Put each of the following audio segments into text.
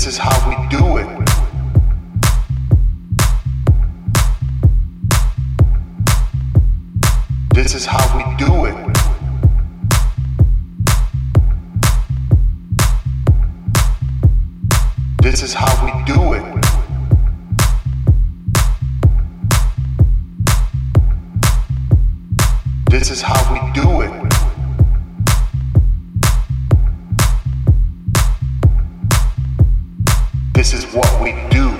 This is how we do it. This is how we do it. This is how we do it. This is how we do it. This is what we do.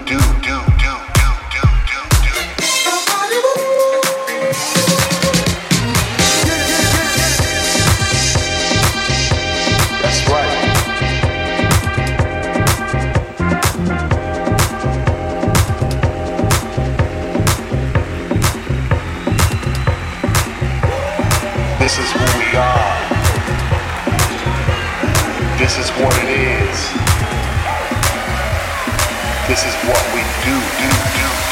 This is what we do, do, do.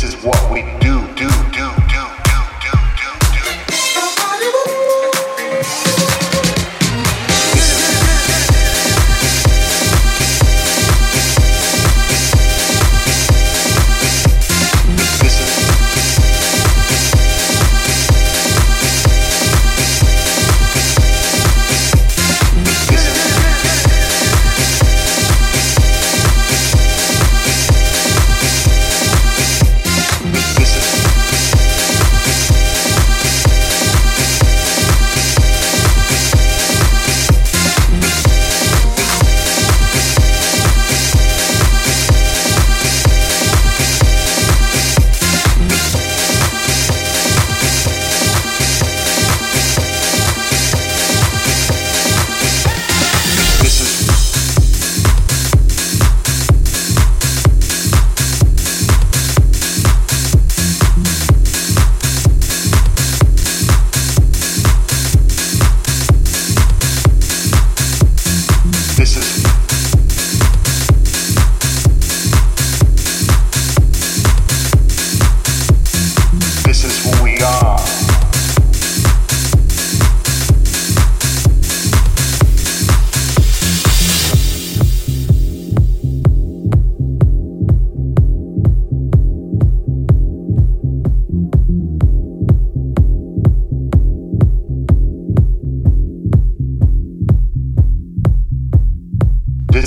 This is what we do.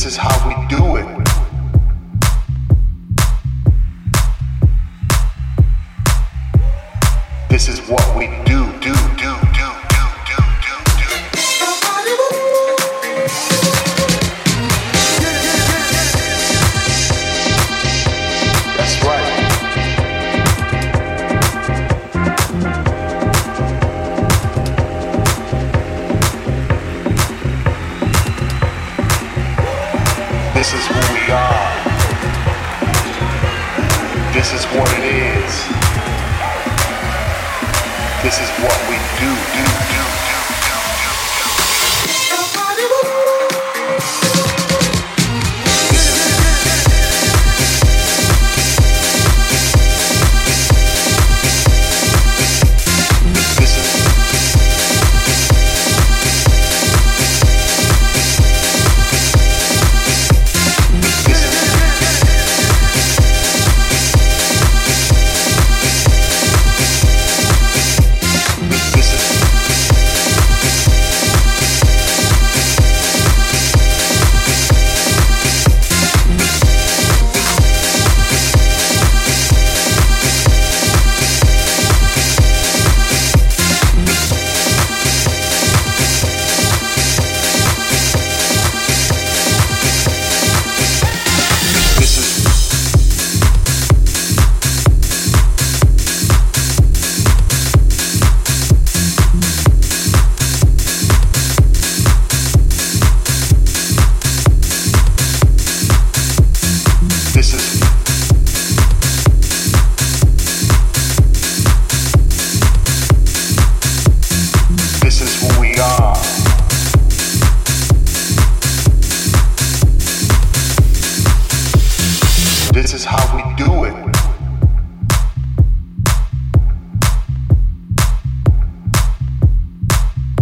This is how we do it. This is what we do, This is who we are. This is what it is. This is what we do, do, do,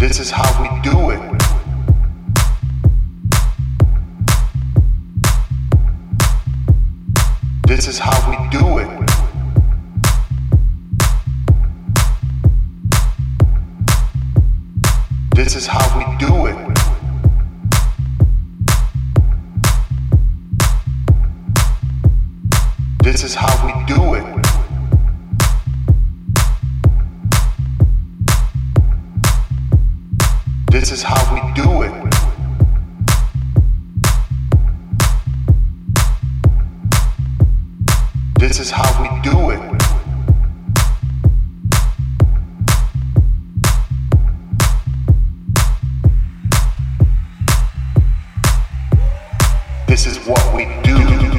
This is how we do it. This is how we do it. This is how we do it. This is how we do it. This is how we do it. This is how we do it. This is what we do.